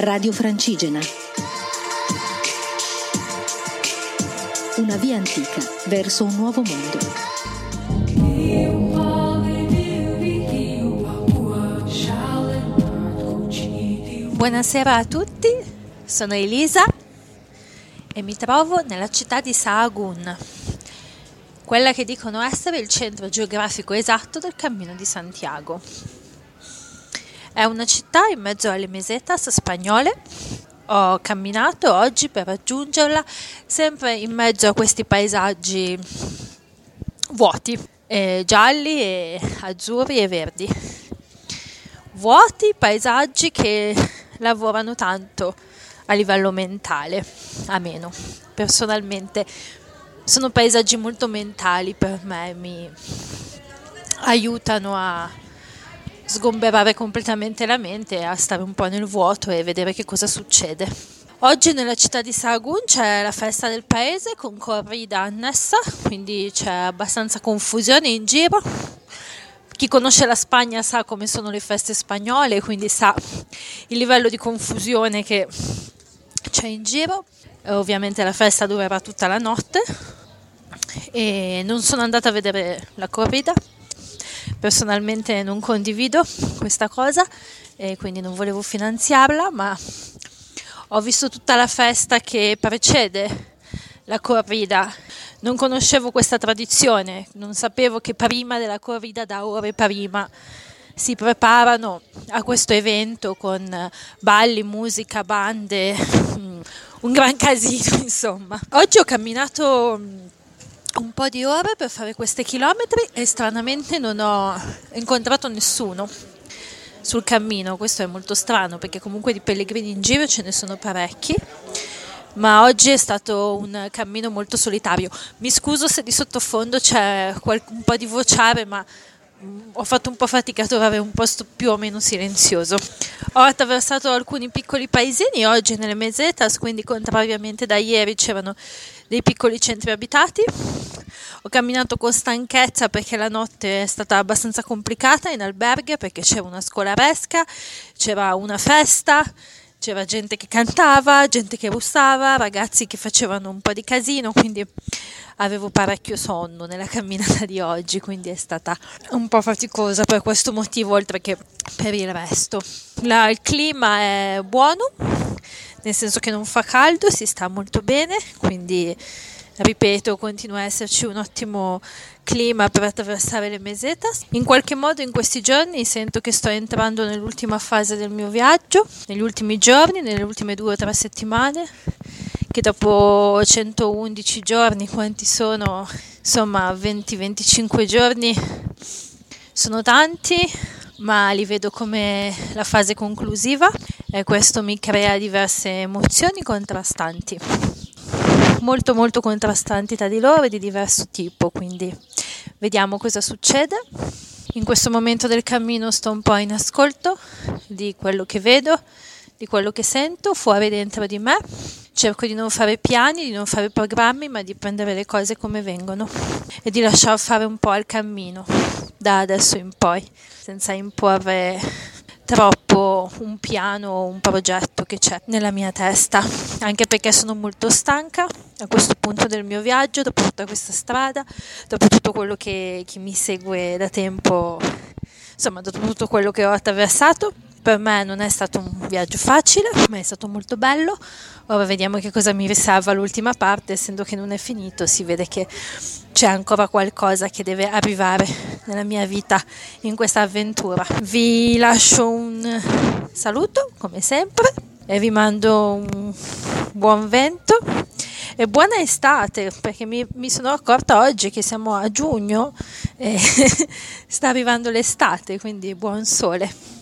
Radio Francigena. Una via antica verso un nuovo mondo. Buonasera a tutti, sono Elisa e mi trovo nella città di Sahagún, quella che dicono essere il centro geografico esatto del Cammino di Santiago. È una città in mezzo alle mesetas spagnole. Ho camminato oggi per raggiungerla, sempre in mezzo a questi paesaggi vuoti, eh, gialli e azzurri e verdi vuoti, paesaggi che lavorano tanto a livello mentale, a meno. Personalmente sono paesaggi molto mentali per me, mi aiutano a sgomberare completamente la mente, a stare un po' nel vuoto e vedere che cosa succede. Oggi nella città di Sahagún c'è la festa del paese con corrida annessa, quindi c'è abbastanza confusione in giro chi conosce la Spagna sa come sono le feste spagnole, quindi sa il livello di confusione che c'è in giro. E ovviamente la festa durerà tutta la notte e non sono andata a vedere la corrida. Personalmente non condivido questa cosa e quindi non volevo finanziarla, ma ho visto tutta la festa che precede la corrida non conoscevo questa tradizione, non sapevo che prima della corrida, da ore prima, si preparano a questo evento con balli, musica, bande, un gran casino insomma. Oggi ho camminato un po' di ore per fare questi chilometri e stranamente non ho incontrato nessuno sul cammino, questo è molto strano perché comunque di pellegrini in giro ce ne sono parecchi ma oggi è stato un cammino molto solitario. Mi scuso se di sottofondo c'è un po' di vociare, ma ho fatto un po' fatica a trovare un posto più o meno silenzioso. Ho attraversato alcuni piccoli paesini oggi nelle mesetas, quindi contrariamente da ieri c'erano dei piccoli centri abitati. Ho camminato con stanchezza perché la notte è stata abbastanza complicata in alberghe perché c'era una scolaresca, c'era una festa c'era gente che cantava, gente che bussava, ragazzi che facevano un po' di casino, quindi avevo parecchio sonno nella camminata di oggi, quindi è stata un po' faticosa per questo motivo, oltre che per il resto. La, il clima è buono, nel senso che non fa caldo, si sta molto bene, quindi ripeto, continua a esserci un ottimo clima per attraversare le mesetas. In qualche modo in questi giorni sento che sto entrando nell'ultima fase del mio viaggio, negli ultimi giorni, nelle ultime due o tre settimane, che dopo 111 giorni, quanti sono? Insomma, 20-25 giorni sono tanti, ma li vedo come la fase conclusiva e questo mi crea diverse emozioni contrastanti molto molto contrastanti tra di loro e di diverso tipo, quindi vediamo cosa succede. In questo momento del cammino sto un po' in ascolto di quello che vedo, di quello che sento fuori e dentro di me. Cerco di non fare piani, di non fare programmi, ma di prendere le cose come vengono e di lasciar fare un po' al cammino da adesso in poi, senza imporre troppo un piano o un progetto che c'è nella mia testa, anche perché sono molto stanca a questo punto del mio viaggio, dopo tutta questa strada, dopo tutto quello che chi mi segue da tempo, insomma, dopo tutto quello che ho attraversato. Per me non è stato un viaggio facile, ma è stato molto bello. Ora vediamo che cosa mi riserva l'ultima parte, essendo che non è finito, si vede che c'è ancora qualcosa che deve arrivare nella mia vita in questa avventura. Vi lascio un saluto come sempre e vi mando un buon vento e buona estate perché mi, mi sono accorta oggi che siamo a giugno e sta arrivando l'estate, quindi buon sole.